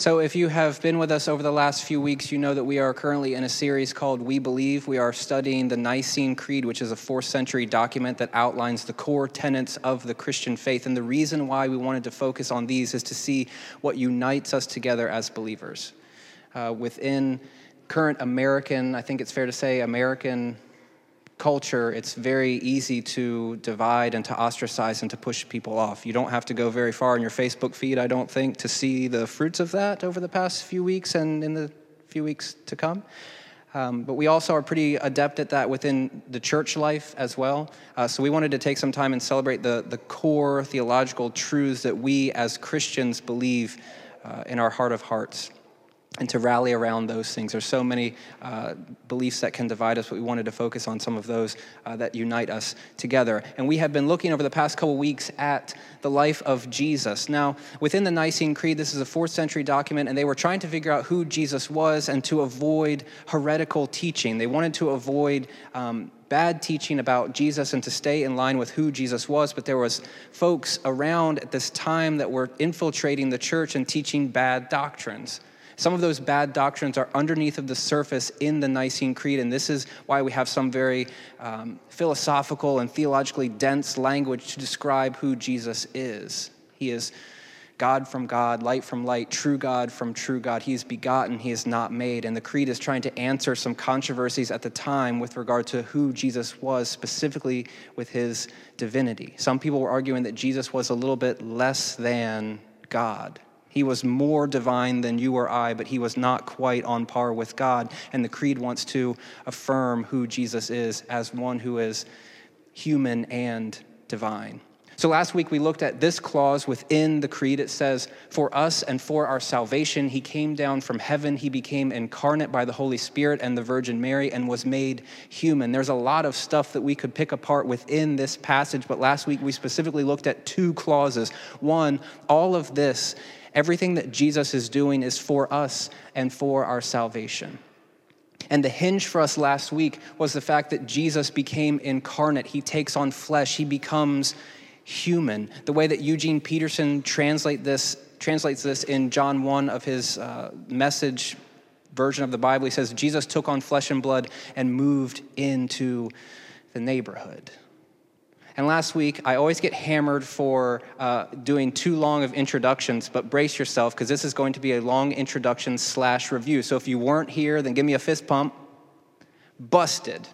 So, if you have been with us over the last few weeks, you know that we are currently in a series called We Believe. We are studying the Nicene Creed, which is a fourth century document that outlines the core tenets of the Christian faith. And the reason why we wanted to focus on these is to see what unites us together as believers. Uh, within current American, I think it's fair to say, American culture, it's very easy to divide and to ostracize and to push people off. You don't have to go very far in your Facebook feed, I don't think, to see the fruits of that over the past few weeks and in the few weeks to come. Um, but we also are pretty adept at that within the church life as well. Uh, so we wanted to take some time and celebrate the, the core theological truths that we as Christians believe uh, in our heart of hearts and to rally around those things. There's so many uh, beliefs that can divide us, but we wanted to focus on some of those uh, that unite us together. And we have been looking over the past couple weeks at the life of Jesus. Now, within the Nicene Creed, this is a fourth century document, and they were trying to figure out who Jesus was and to avoid heretical teaching. They wanted to avoid um, bad teaching about Jesus and to stay in line with who Jesus was, but there was folks around at this time that were infiltrating the church and teaching bad doctrines. Some of those bad doctrines are underneath of the surface in the Nicene Creed, and this is why we have some very um, philosophical and theologically dense language to describe who Jesus is. He is God from God, light from light, true God from true God. He is begotten, he is not made. And the Creed is trying to answer some controversies at the time with regard to who Jesus was, specifically with his divinity. Some people were arguing that Jesus was a little bit less than God. He was more divine than you or I, but he was not quite on par with God. And the Creed wants to affirm who Jesus is as one who is human and divine. So last week we looked at this clause within the creed. It says, For us and for our salvation, he came down from heaven. He became incarnate by the Holy Spirit and the Virgin Mary and was made human. There's a lot of stuff that we could pick apart within this passage, but last week we specifically looked at two clauses. One, all of this Everything that Jesus is doing is for us and for our salvation. And the hinge for us last week was the fact that Jesus became incarnate. He takes on flesh, he becomes human. The way that Eugene Peterson translate this, translates this in John 1 of his uh, message version of the Bible, he says, Jesus took on flesh and blood and moved into the neighborhood. And last week, I always get hammered for uh, doing too long of introductions, but brace yourself because this is going to be a long introduction slash review. So if you weren't here, then give me a fist pump. Busted.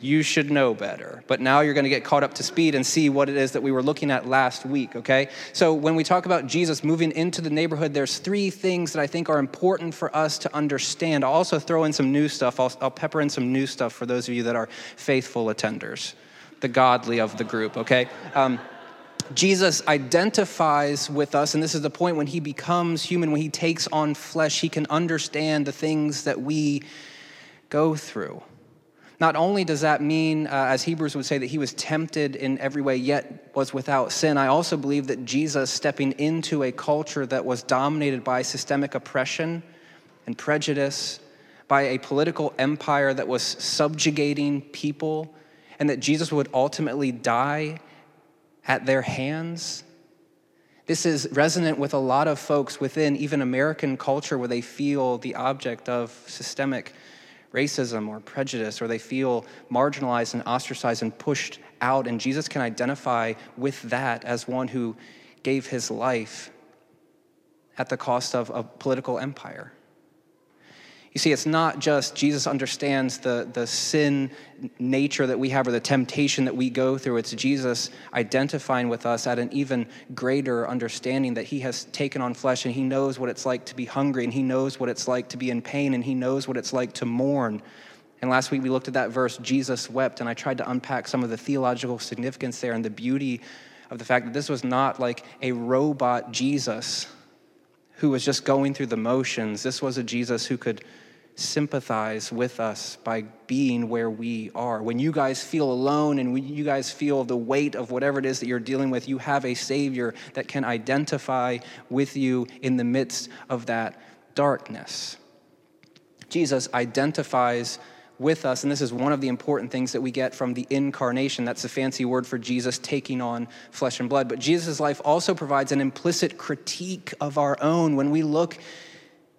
you should know better. But now you're going to get caught up to speed and see what it is that we were looking at last week, okay? So when we talk about Jesus moving into the neighborhood, there's three things that I think are important for us to understand. I'll also throw in some new stuff. I'll, I'll pepper in some new stuff for those of you that are faithful attenders the godly of the group, okay? Um, Jesus identifies with us, and this is the point when he becomes human, when he takes on flesh, he can understand the things that we go through. Not only does that mean, uh, as Hebrews would say, that he was tempted in every way, yet was without sin, I also believe that Jesus stepping into a culture that was dominated by systemic oppression and prejudice, by a political empire that was subjugating people and that Jesus would ultimately die at their hands. This is resonant with a lot of folks within even American culture where they feel the object of systemic racism or prejudice, or they feel marginalized and ostracized and pushed out. And Jesus can identify with that as one who gave his life at the cost of a political empire. You see, it's not just Jesus understands the, the sin nature that we have or the temptation that we go through. It's Jesus identifying with us at an even greater understanding that he has taken on flesh and he knows what it's like to be hungry and he knows what it's like to be in pain and he knows what it's like to mourn. And last week we looked at that verse, Jesus wept, and I tried to unpack some of the theological significance there and the beauty of the fact that this was not like a robot Jesus who was just going through the motions. This was a Jesus who could sympathize with us by being where we are. When you guys feel alone and when you guys feel the weight of whatever it is that you're dealing with, you have a Savior that can identify with you in the midst of that darkness. Jesus identifies with us. And this is one of the important things that we get from the incarnation. That's a fancy word for Jesus taking on flesh and blood. But Jesus' life also provides an implicit critique of our own. When we look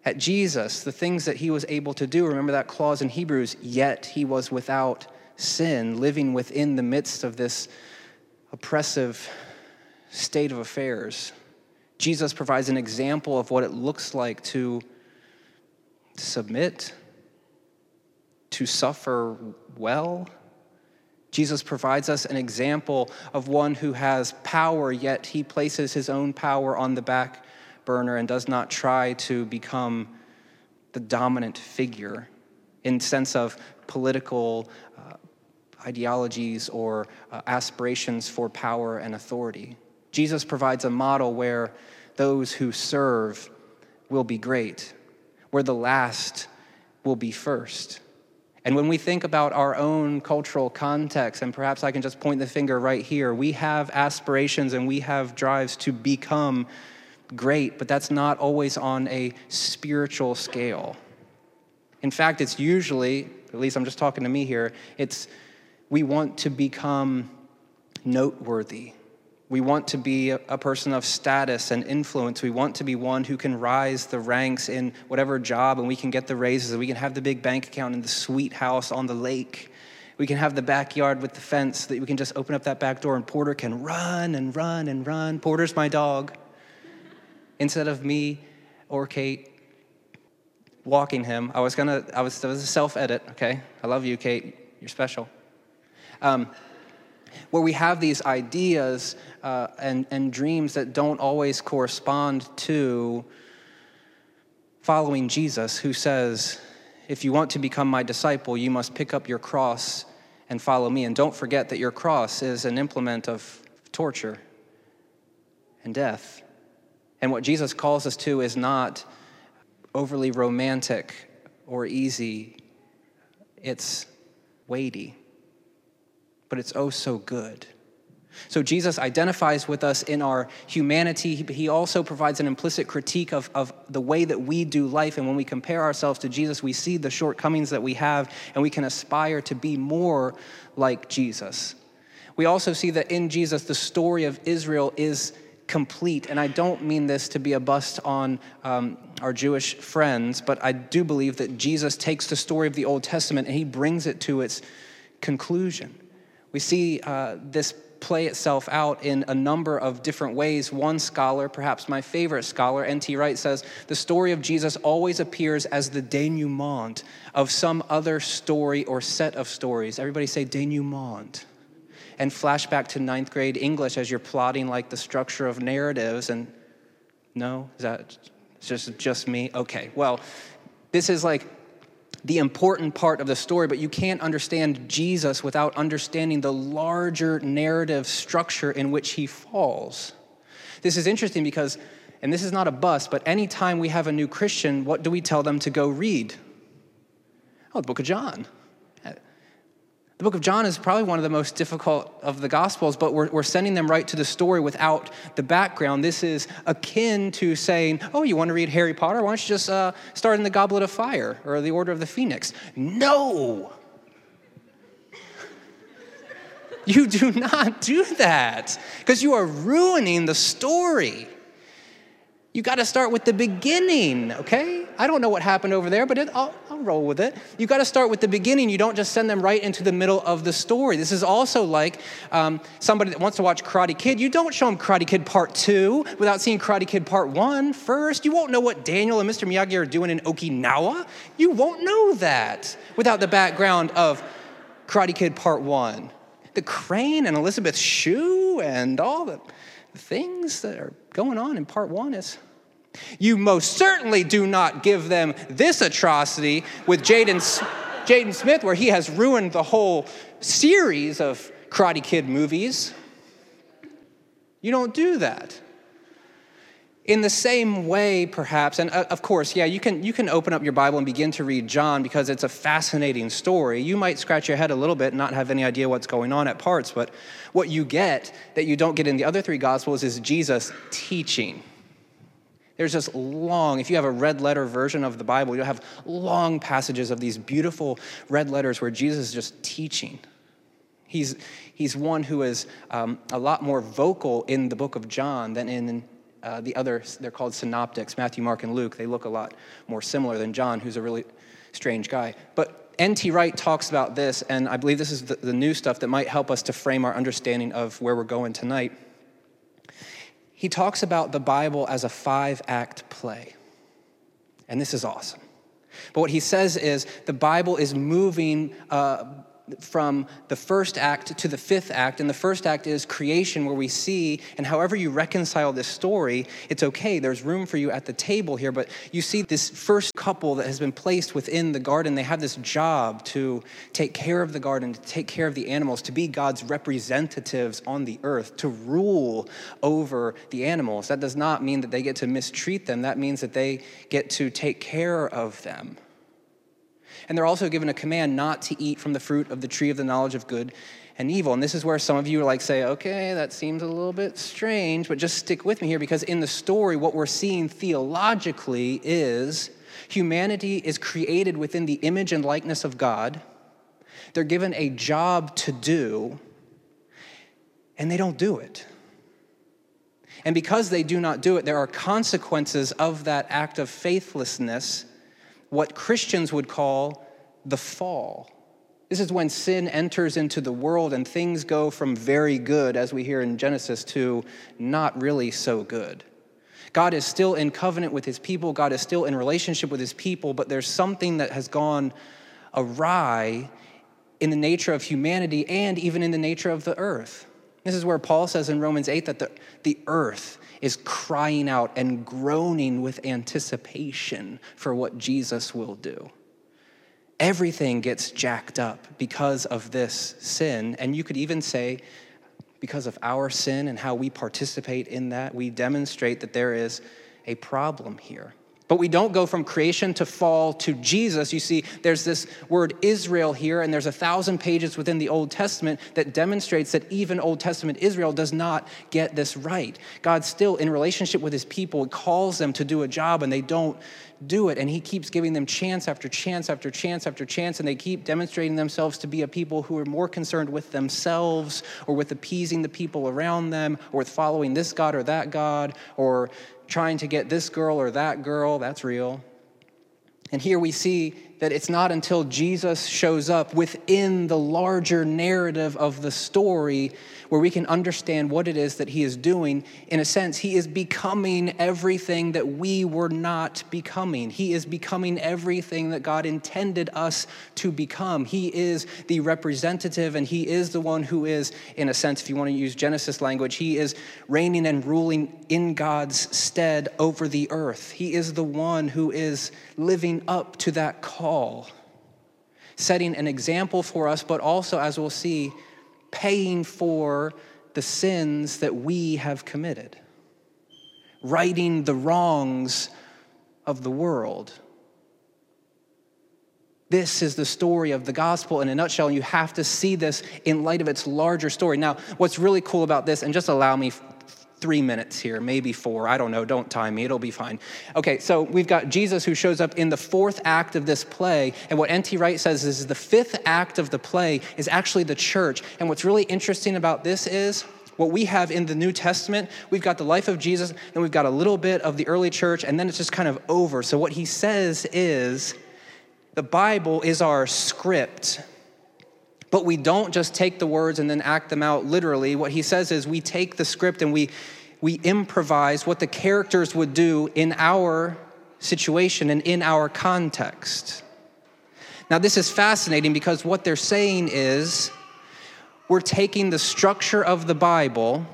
at Jesus, the things that he was able to do, remember that clause in Hebrews, yet he was without sin, living within the midst of this oppressive state of affairs. Jesus provides an example of what it looks like to submit to suffer well. Jesus provides us an example of one who has power, yet he places his own power on the back burner and does not try to become the dominant figure in sense of political uh, ideologies or uh, aspirations for power and authority. Jesus provides a model where those who serve will be great, where the last will be first. And when we think about our own cultural context, and perhaps I can just point the finger right here, we have aspirations and we have drives to become great, but that's not always on a spiritual scale. In fact, it's usually, at least I'm just talking to me here, it's we want to become noteworthy. We want to be a, person of status and influence. We want to be one who can rise the ranks in whatever job and we can get the raises we can have the big bank account and the sweet house on the lake. We can have the backyard with the fence that we can just open up that back door and Porter can run and run and run. Porter's my dog. Instead of me or Kate walking him, I was gonna, I was, that was a self edit, okay? I love you, Kate. You're special. Um, where we have these ideas uh, and, and dreams that don't always correspond to following Jesus, who says, If you want to become my disciple, you must pick up your cross and follow me. And don't forget that your cross is an implement of torture and death. And what Jesus calls us to is not overly romantic or easy, it's weighty but it's oh so good. So Jesus identifies with us in our humanity. He also provides an implicit critique of, of the way that we do life. And when we compare ourselves to Jesus, we see the shortcomings that we have, and we can aspire to be more like Jesus. We also see that in Jesus, the story of Israel is complete. And I don't mean this to be a bust on um, our Jewish friends, but I do believe that Jesus takes the story of the Old Testament and he brings it to its conclusion. We see uh, this play itself out in a number of different ways. One scholar, perhaps my favorite scholar, N.T. Wright, says the story of Jesus always appears as the denouement of some other story or set of stories. Everybody say denouement. And flashback to ninth grade English as you're plotting like the structure of narratives. And no, is that just just me? Okay, well, this is like the important part of the story, but you can't understand Jesus without understanding the larger narrative structure in which he falls. This is interesting because, and this is not a bust, but anytime we have a new Christian, what do we tell them to go read? Oh, the book of John. The book of John is probably one of the most difficult of the Gospels, but we're, we're sending them right to the story without the background. This is akin to saying, Oh, you want to read Harry Potter? Why don't you just uh, start in the Goblet of Fire or the Order of the Phoenix? No! You do not do that because you are ruining the story. You got to start with the beginning, okay? I don't know what happened over there, but it, I'll, I'll roll with it. You've got to start with the beginning. You don't just send them right into the middle of the story. This is also like um, somebody that wants to watch Karate Kid. You don't show them Karate Kid Part 2 without seeing Karate Kid Part 1 first. You won't know what Daniel and Mr. Miyagi are doing in Okinawa. You won't know that without the background of Karate Kid Part 1. The crane and Elizabeth Shue and all the things that are going on in part one is you most certainly do not give them this atrocity with Jaden, Jaden Smith, where he has ruined the whole series of Karate Kid movies. You don't do that. In the same way, perhaps, and uh, of course, yeah, you can, you can open up your Bible and begin to read John because it's a fascinating story. You might scratch your head a little bit and not have any idea what's going on at parts, but what you get that you don't get in the other three Gospels is Jesus teaching. There's just long, if you have a red letter version of the Bible, you'll have long passages of these beautiful red letters where Jesus is just teaching. He's, he's one who is um, a lot more vocal in the book of John than in uh, the other, they're called synoptics, Matthew, Mark, and Luke. They look a lot more similar than John, who's a really strange guy. But N.T. Wright talks about this, and I believe this is the, the new stuff that might help us to frame our understanding of where we're going tonight he talks about the Bible as a five act play. And this is awesome. But what he says is the Bible is moving uh, from the first act to the fifth act. And the first act is creation, where we see, and however you reconcile this story, it's okay. There's room for you at the table here. But you see this first couple that has been placed within the garden. They have this job to take care of the garden, to take care of the animals, to be God's representatives on the earth, to rule over the animals. That does not mean that they get to mistreat them, that means that they get to take care of them. And they're also given a command not to eat from the fruit of the tree of the knowledge of good and evil. And this is where some of you are like, say, okay, that seems a little bit strange, but just stick with me here because in the story, what we're seeing theologically is humanity is created within the image and likeness of God. They're given a job to do, and they don't do it. And because they do not do it, there are consequences of that act of faithlessness what Christians would call the fall. This is when sin enters into the world and things go from very good, as we hear in Genesis, to not really so good. God is still in covenant with his people, God is still in relationship with his people, but there's something that has gone awry in the nature of humanity and even in the nature of the earth. This is where Paul says in Romans 8 that the, the earth is crying out and groaning with anticipation for what Jesus will do. Everything gets jacked up because of this sin. And you could even say, because of our sin and how we participate in that, we demonstrate that there is a problem here. But we don't go from creation to fall to Jesus. You see, there's this word Israel here, and there's a thousand pages within the Old Testament that demonstrates that even Old Testament Israel does not get this right. God still, in relationship with his people, calls them to do a job, and they don't do it. And he keeps giving them chance after chance after chance after chance, and they keep demonstrating themselves to be a people who are more concerned with themselves or with appeasing the people around them or with following this God or that God or trying to get this girl or that girl. That's real. And here we see that it's not until Jesus shows up within the larger narrative of the story where we can understand what it is that he is doing. In a sense, he is becoming everything that we were not becoming. He is becoming everything that God intended us to become. He is the representative, and he is the one who is, in a sense, if you want to use Genesis language, he is reigning and ruling in God's stead over the earth. He is the one who is living up to that call setting an example for us, but also, as we'll see, paying for the sins that we have committed, righting the wrongs of the world. This is the story of the gospel in a nutshell, and you have to see this in light of its larger story. Now, what's really cool about this, and just allow me three minutes here, maybe four. I don't know. Don't time me. It'll be fine. Okay, so we've got Jesus who shows up in the fourth act of this play. And what N.T. Wright says is the fifth act of the play is actually the church. And what's really interesting about this is what we have in the New Testament, we've got the life of Jesus, and we've got a little bit of the early church, and then it's just kind of over. So what he says is the Bible is our script. But we don't just take the words and then act them out literally. What he says is we take the script and we, we improvise what the characters would do in our situation and in our context. Now, this is fascinating because what they're saying is we're taking the structure of the Bible,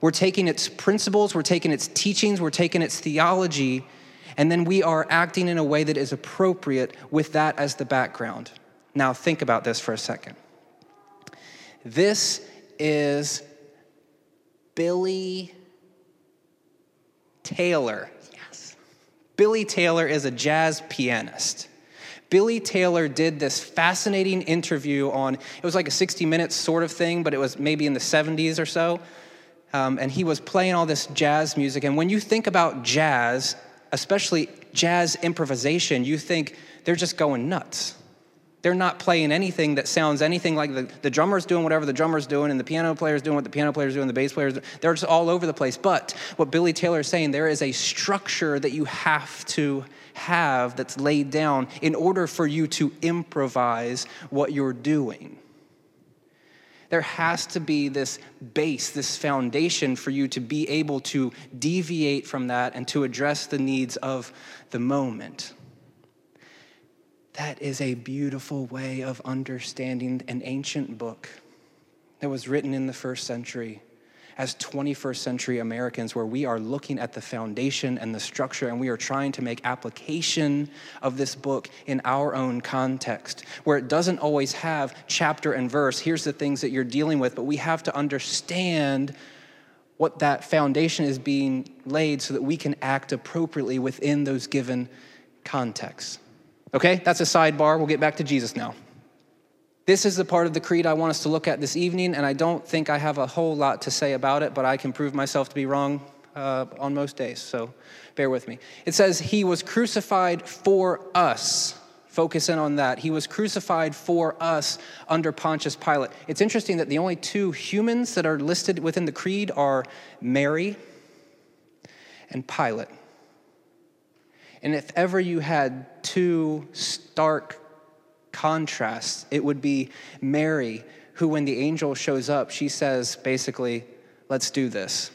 we're taking its principles, we're taking its teachings, we're taking its theology, and then we are acting in a way that is appropriate with that as the background. Now, think about this for a second. This is Billy Taylor. Yes. Billy Taylor is a jazz pianist. Billy Taylor did this fascinating interview on, it was like a 60 minutes sort of thing, but it was maybe in the 70s or so. um, and he was playing all this jazz music. And when you think about jazz, especially jazz improvisation, you think they're just going nuts. They're not playing anything that sounds anything like the, the drummer's doing whatever the drummer's doing, and the piano player's doing what the piano player's doing, and the bass player's doing. They're just all over the place. But what Billy Taylor is saying, there is a structure that you have to have that's laid down in order for you to improvise what you're doing. There has to be this base, this foundation for you to be able to deviate from that and to address the needs of the moment. That is a beautiful way of understanding an ancient book that was written in the first century as 21st century Americans, where we are looking at the foundation and the structure, and we are trying to make application of this book in our own context, where it doesn't always have chapter and verse. Here's the things that you're dealing with, but we have to understand what that foundation is being laid so that we can act appropriately within those given contexts. Okay, that's a sidebar. We'll get back to Jesus now. This is the part of the creed I want us to look at this evening, and I don't think I have a whole lot to say about it, but I can prove myself to be wrong uh, on most days, so bear with me. It says, He was crucified for us. Focus in on that. He was crucified for us under Pontius Pilate. It's interesting that the only two humans that are listed within the creed are Mary and Pilate. And if ever you had two stark contrasts, it would be Mary, who, when the angel shows up, she says, basically, let's do this.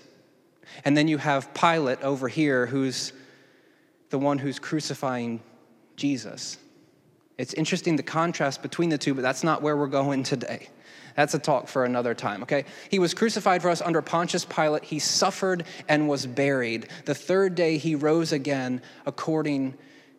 And then you have Pilate over here, who's the one who's crucifying Jesus. It's interesting the contrast between the two, but that's not where we're going today. That's a talk for another time, okay? He was crucified for us under Pontius Pilate. He suffered and was buried. The third day he rose again according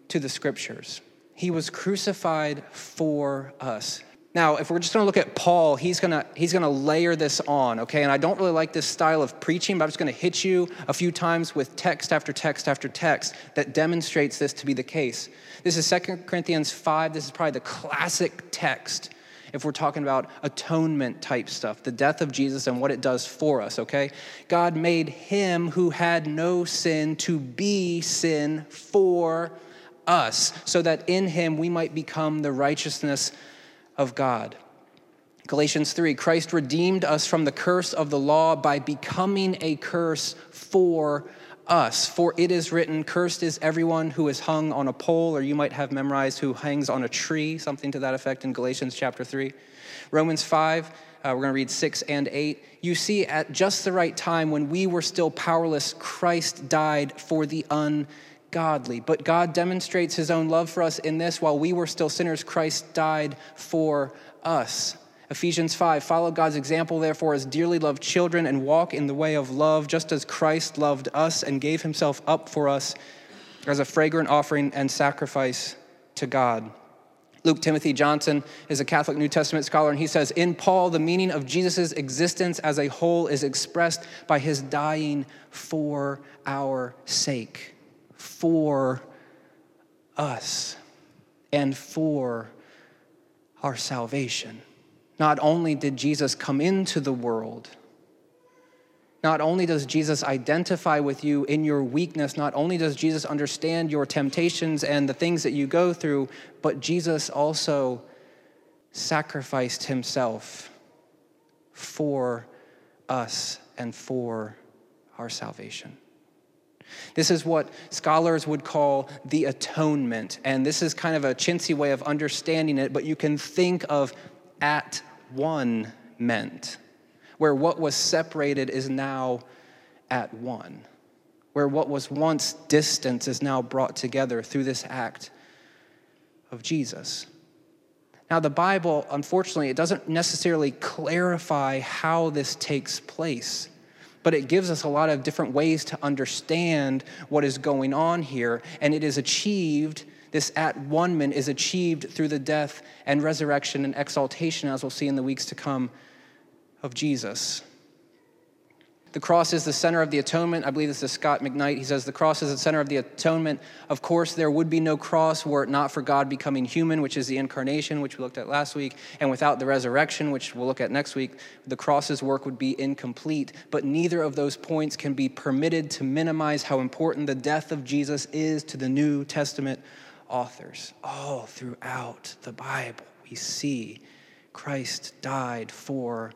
to the scriptures. He was crucified for us. Now, if we're just gonna look at Paul, he's gonna, he's gonna layer this on, okay? And I don't really like this style of preaching, but I'm just gonna hit you a few times with text after text after text that demonstrates this to be the case. This is 2 Corinthians 5. This is probably the classic text if we're talking about atonement type stuff, the death of Jesus and what it does for us, okay? God made him who had no sin to be sin for us, so that in him we might become the righteousness of God. Galatians 3 Christ redeemed us from the curse of the law by becoming a curse for us. For it is written, Cursed is everyone who is hung on a pole, or you might have memorized who hangs on a tree, something to that effect in Galatians chapter 3. Romans 5, uh, we're going to read 6 and 8. You see, at just the right time, when we were still powerless, Christ died for the ungodly. But God demonstrates his own love for us in this while we were still sinners, Christ died for us. Ephesians 5 Follow God's example, therefore, as dearly loved children, and walk in the way of love, just as Christ loved us and gave himself up for us as a fragrant offering and sacrifice to God. Luke Timothy Johnson is a Catholic New Testament scholar, and he says In Paul, the meaning of Jesus' existence as a whole is expressed by his dying for our sake, for us, and for our salvation. Not only did Jesus come into the world, not only does Jesus identify with you in your weakness, not only does Jesus understand your temptations and the things that you go through, but Jesus also sacrificed himself for us and for our salvation. This is what scholars would call the atonement. And this is kind of a chintzy way of understanding it, but you can think of at one meant, where what was separated is now at one, where what was once distant is now brought together through this act of Jesus. Now, the Bible, unfortunately, it doesn't necessarily clarify how this takes place, but it gives us a lot of different ways to understand what is going on here, and it is achieved this at one man is achieved through the death and resurrection and exaltation, as we'll see in the weeks to come, of Jesus. The cross is the center of the atonement. I believe this is Scot McKnight. He says the cross is the center of the atonement. Of course, there would be no cross were it not for God becoming human, which is the incarnation, which we looked at last week. And without the resurrection, which we'll look at next week, the cross's work would be incomplete. But neither of those points can be permitted to minimize how important the death of Jesus is to the New Testament authors. All throughout the Bible, we see Christ died for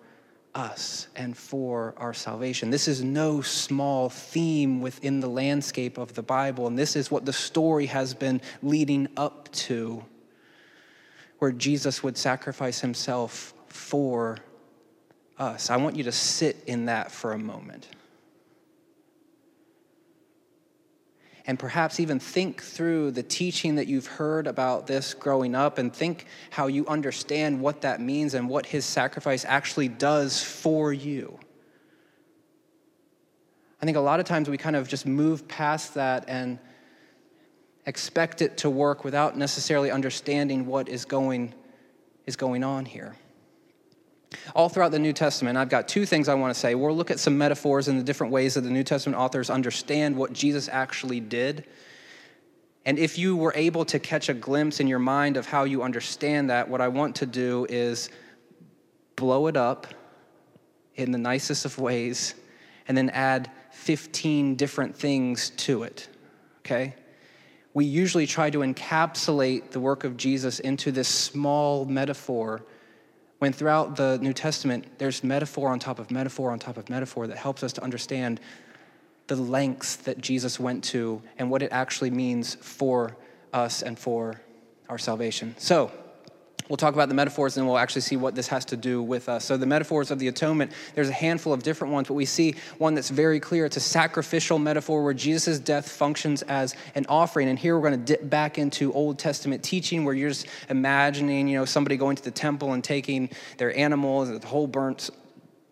us and for our salvation. This is no small theme within the landscape of the Bible, and this is what the story has been leading up to, where Jesus would sacrifice himself for us. I want you to sit in that for a moment. And perhaps even think through the teaching that you've heard about this growing up and think how you understand what that means and what his sacrifice actually does for you. I think a lot of times we kind of just move past that and expect it to work without necessarily understanding what is going, is going on here. All throughout the New Testament, I've got two things I want to say. We'll look at some metaphors and the different ways that the New Testament authors understand what Jesus actually did. And if you were able to catch a glimpse in your mind of how you understand that, what I want to do is blow it up in the nicest of ways and then add 15 different things to it. Okay? We usually try to encapsulate the work of Jesus into this small metaphor when throughout the New Testament, there's metaphor on top of metaphor on top of metaphor that helps us to understand the lengths that Jesus went to and what it actually means for us and for our salvation. So, We'll talk about the metaphors and we'll actually see what this has to do with us. So, the metaphors of the atonement, there's a handful of different ones, but we see one that's very clear. It's a sacrificial metaphor where Jesus' death functions as an offering. And here we're going to dip back into Old Testament teaching where you're just imagining, you know, somebody going to the temple and taking their animals, the whole burnt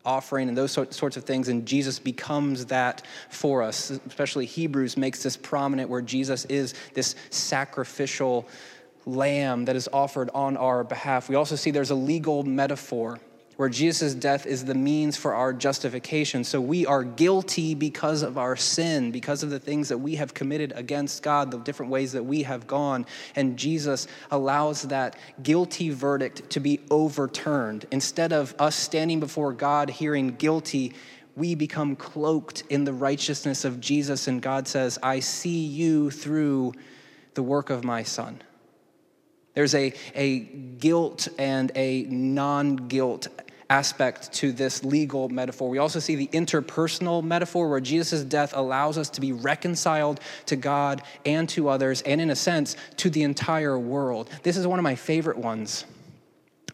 offering and those sorts of things and jesus becomes that for us especially hebrews makes this prominent where jesus is this sacrificial lamb that is offered on our behalf. We also see there's a legal metaphor where Jesus' death is the means for our justification. So we are guilty because of our sin, because of the things that we have committed against God, the different ways that we have gone. And Jesus allows that guilty verdict to be overturned. Instead of us standing before God hearing guilty, we become cloaked in the righteousness of Jesus, and God says, I see you through the work of my Son. There's a, a guilt and a non guilt aspect to this legal metaphor. We also see the interpersonal metaphor where Jesus' death allows us to be reconciled to God and to others, and in a sense, to the entire world. This is one of my favorite ones.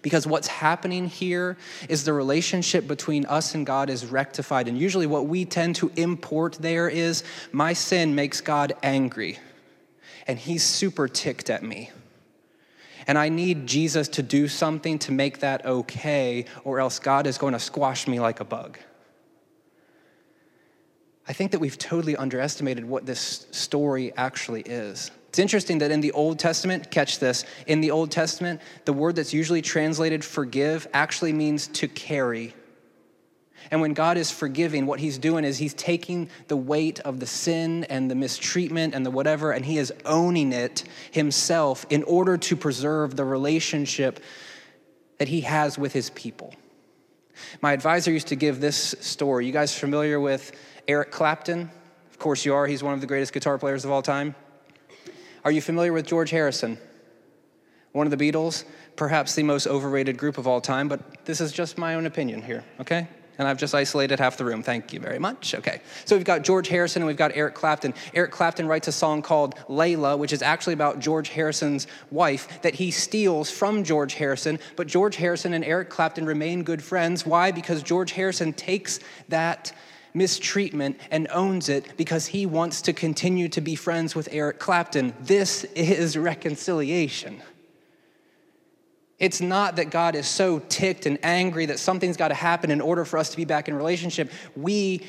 Because what's happening here is the relationship between us and God is rectified. And usually, what we tend to import there is my sin makes God angry, and he's super ticked at me. And I need Jesus to do something to make that okay, or else God is going to squash me like a bug. I think that we've totally underestimated what this story actually is. It's interesting that in the Old Testament, catch this, in the Old Testament, the word that's usually translated forgive actually means to carry and when God is forgiving, what he's doing is he's taking the weight of the sin and the mistreatment and the whatever, and he is owning it himself in order to preserve the relationship that he has with his people. My advisor used to give this story. You guys familiar with Eric Clapton? Of course you are. He's one of the greatest guitar players of all time. Are you familiar with George Harrison? One of the Beatles, perhaps the most overrated group of all time, but this is just my own opinion here, okay? And I've just isolated half the room. Thank you very much. Okay. So we've got George Harrison and we've got Eric Clapton. Eric Clapton writes a song called Layla, which is actually about George Harrison's wife that he steals from George Harrison. But George Harrison and Eric Clapton remain good friends. Why? Because George Harrison takes that mistreatment and owns it because he wants to continue to be friends with Eric Clapton. This is reconciliation. It's not that God is so ticked and angry that something's got to happen in order for us to be back in relationship. We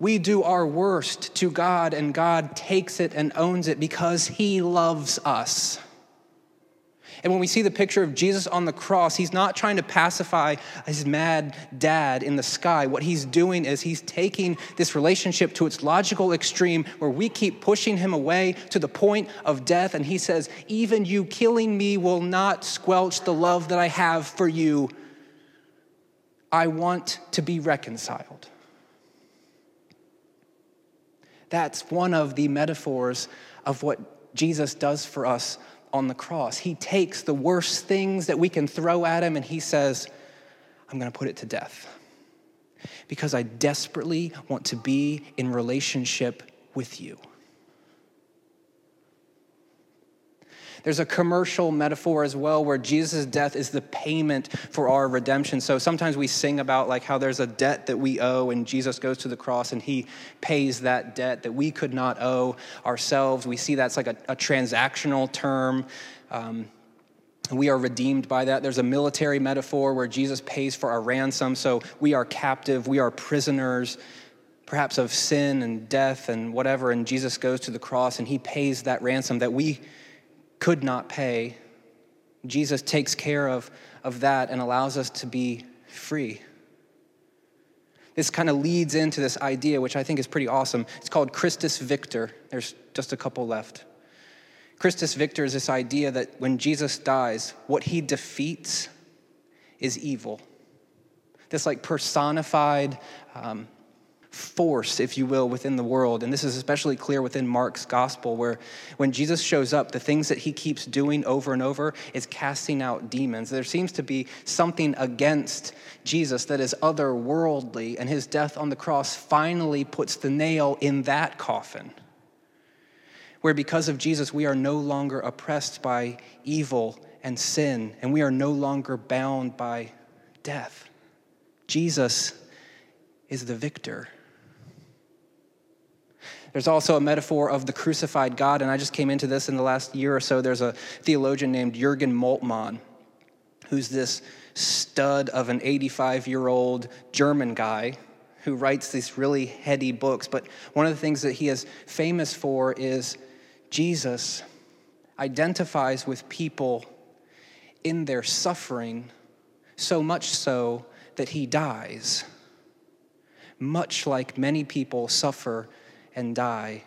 we do our worst to God and God takes it and owns it because he loves us. And when we see the picture of Jesus on the cross, he's not trying to pacify his mad dad in the sky. What he's doing is he's taking this relationship to its logical extreme where we keep pushing him away to the point of death. And he says, Even you killing me will not squelch the love that I have for you. I want to be reconciled. That's one of the metaphors of what Jesus does for us on the cross. He takes the worst things that we can throw at him and he says, I'm going to put it to death because I desperately want to be in relationship with you. There's a commercial metaphor as well where Jesus' death is the payment for our redemption. So sometimes we sing about like how there's a debt that we owe and Jesus goes to the cross and he pays that debt that we could not owe ourselves. We see that's like a, a transactional term. Um, we are redeemed by that. There's a military metaphor where Jesus pays for our ransom. So we are captive, we are prisoners, perhaps of sin and death and whatever. And Jesus goes to the cross and he pays that ransom that we could not pay. Jesus takes care of, of that and allows us to be free. This kind of leads into this idea, which I think is pretty awesome. It's called Christus Victor. There's just a couple left. Christus Victor is this idea that when Jesus dies, what he defeats is evil. This like personified um, force, if you will, within the world. And this is especially clear within Mark's gospel, where when Jesus shows up, the things that he keeps doing over and over is casting out demons. There seems to be something against Jesus that is otherworldly, and his death on the cross finally puts the nail in that coffin. Where because of Jesus, we are no longer oppressed by evil and sin, and we are no longer bound by death. Jesus is the victor. There's also a metaphor of the crucified God, and I just came into this in the last year or so. There's a theologian named Jurgen Moltmann, who's this stud of an 85 year old German guy who writes these really heady books. But one of the things that he is famous for is Jesus identifies with people in their suffering, so much so that he dies, much like many people suffer and die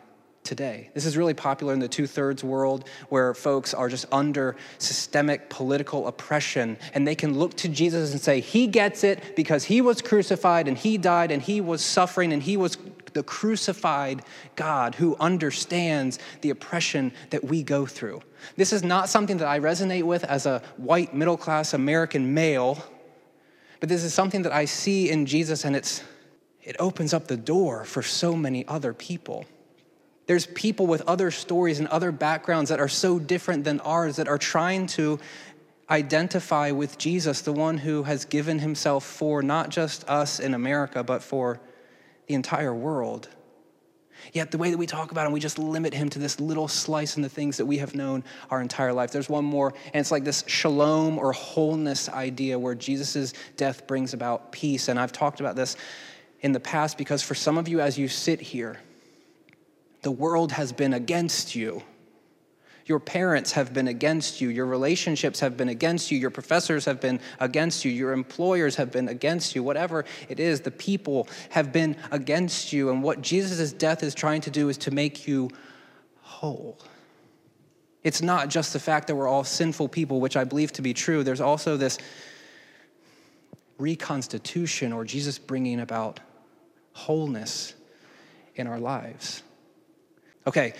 today. This is really popular in the two thirds world where folks are just under systemic political oppression and they can look to Jesus and say, He gets it because He was crucified and He died and He was suffering and He was the crucified God who understands the oppression that we go through. This is not something that I resonate with as a white middle class American male, but this is something that I see in Jesus and it's it opens up the door for so many other people. There's people with other stories and other backgrounds that are so different than ours that are trying to identify with Jesus, the one who has given himself for not just us in America, but for the entire world. Yet the way that we talk about him, we just limit him to this little slice in the things that we have known our entire life. There's one more, and it's like this shalom or wholeness idea where Jesus' death brings about peace. And I've talked about this in the past because for some of you, as you sit here, the world has been against you. Your parents have been against you. Your relationships have been against you. Your professors have been against you. Your employers have been against you. Whatever it is, the people have been against you. And what Jesus' death is trying to do is to make you whole. It's not just the fact that we're all sinful people, which I believe to be true. There's also this reconstitution or Jesus bringing about wholeness in our lives. Okay,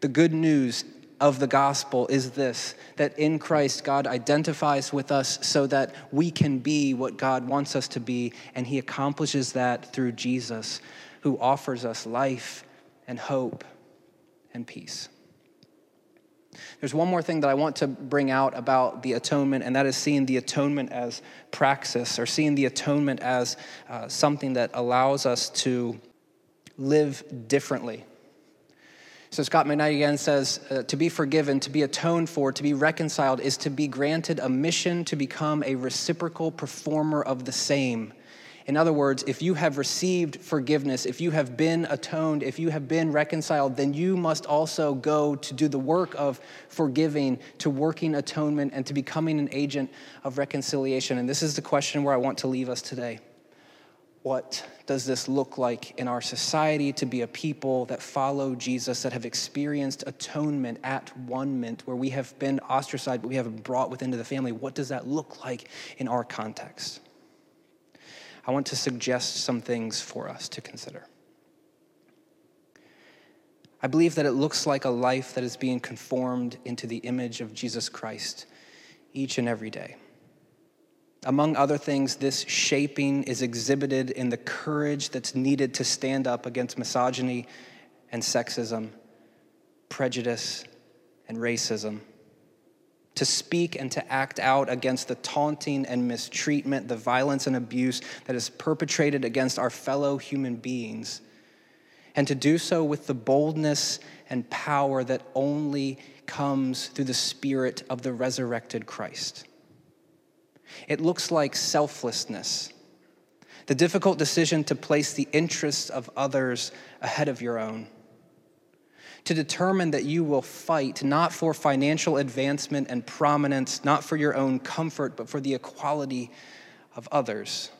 the good news of the gospel is this that in Christ, God identifies with us so that we can be what God wants us to be, and He accomplishes that through Jesus, who offers us life and hope and peace. There's one more thing that I want to bring out about the atonement, and that is seeing the atonement as praxis or seeing the atonement as uh, something that allows us to live differently. So Scot McKnight again says uh, to be forgiven, to be atoned for, to be reconciled is to be granted a mission to become a reciprocal performer of the same In other words, if you have received forgiveness, if you have been atoned, if you have been reconciled, then you must also go to do the work of forgiving, to working atonement, and to becoming an agent of reconciliation. And this is the question where I want to leave us today. What does this look like in our society to be a people that follow Jesus, that have experienced atonement at one mint, where we have been ostracized, but we have been brought within the family? What does that look like in our context? I want to suggest some things for us to consider. I believe that it looks like a life that is being conformed into the image of Jesus Christ each and every day. Among other things, this shaping is exhibited in the courage that's needed to stand up against misogyny and sexism, prejudice and racism, to speak and to act out against the taunting and mistreatment, the violence and abuse that is perpetrated against our fellow human beings, and to do so with the boldness and power that only comes through the Spirit of the resurrected Christ. It looks like selflessness, the difficult decision to place the interests of others ahead of your own, to determine that you will fight not for financial advancement and prominence, not for your own comfort, but for the equality of others.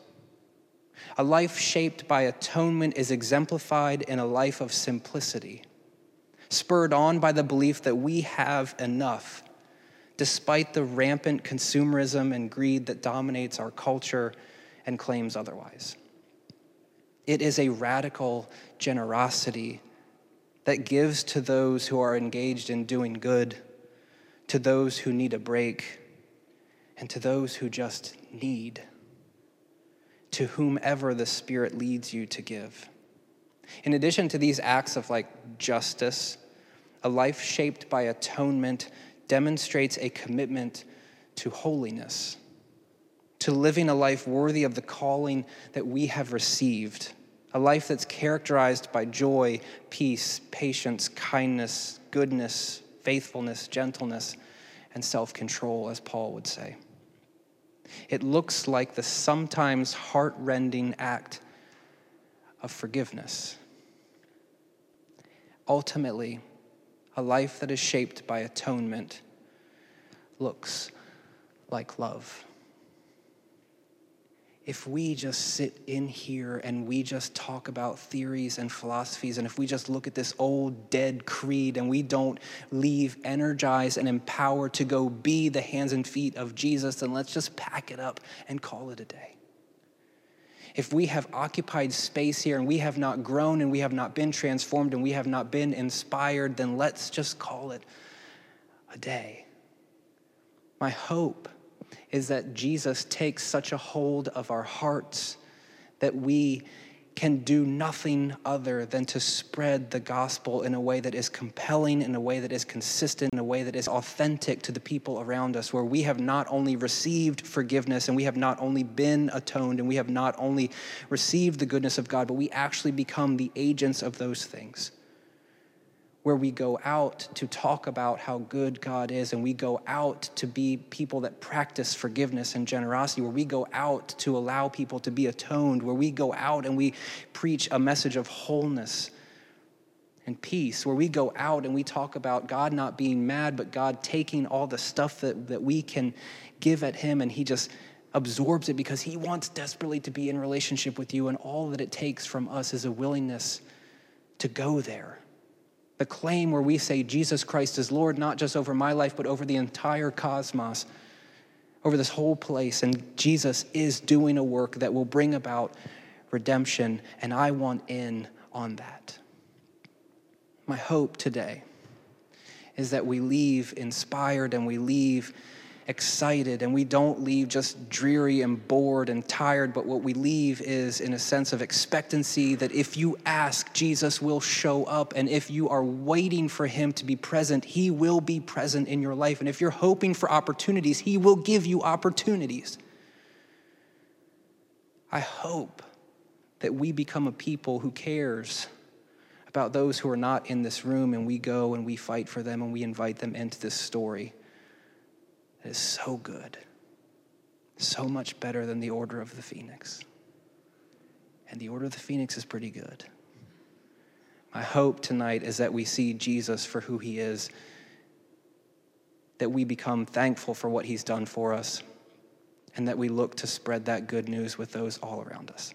A life shaped by atonement is exemplified in a life of simplicity, spurred on by the belief that we have enough despite the rampant consumerism and greed that dominates our culture and claims otherwise. It is a radical generosity that gives to those who are engaged in doing good, to those who need a break, and to those who just need, to whomever the Spirit leads you to give. In addition to these acts of like justice, a life shaped by atonement demonstrates a commitment to holiness, to living a life worthy of the calling that we have received, a life that's characterized by joy, peace, patience, kindness, goodness, faithfulness, gentleness, and self control, as Paul would say. It looks like the sometimes heart rending act of forgiveness. Ultimately, a life that is shaped by atonement looks like love. If we just sit in here and we just talk about theories and philosophies, and if we just look at this old dead creed and we don't leave energized and empowered to go be the hands and feet of Jesus, then let's just pack it up and call it a day if we have occupied space here and we have not grown and we have not been transformed and we have not been inspired, then let's just call it a day. My hope is that Jesus takes such a hold of our hearts that we can do nothing other than to spread the gospel in a way that is compelling, in a way that is consistent, in a way that is authentic to the people around us, where we have not only received forgiveness and we have not only been atoned and we have not only received the goodness of God, but we actually become the agents of those things where we go out to talk about how good God is, and we go out to be people that practice forgiveness and generosity, where we go out to allow people to be atoned, where we go out and we preach a message of wholeness and peace, where we go out and we talk about God not being mad, but God taking all the stuff that, that we can give at Him, and He just absorbs it because He wants desperately to be in relationship with you, and all that it takes from us is a willingness to go there the claim where we say Jesus Christ is Lord, not just over my life, but over the entire cosmos, over this whole place. And Jesus is doing a work that will bring about redemption, and I want in on that. My hope today is that we leave inspired and we leave excited and we don't leave just dreary and bored and tired, but what we leave is in a sense of expectancy that if you ask, Jesus will show up. And if you are waiting for him to be present, he will be present in your life. And if you're hoping for opportunities, he will give you opportunities. I hope that we become a people who cares about those who are not in this room and we go and we fight for them and we invite them into this story is so good, so much better than the order of the phoenix. And the Order of the Phoenix is pretty good. My hope tonight is that we see Jesus for who he is, that we become thankful for what he's done for us, and that we look to spread that good news with those all around us.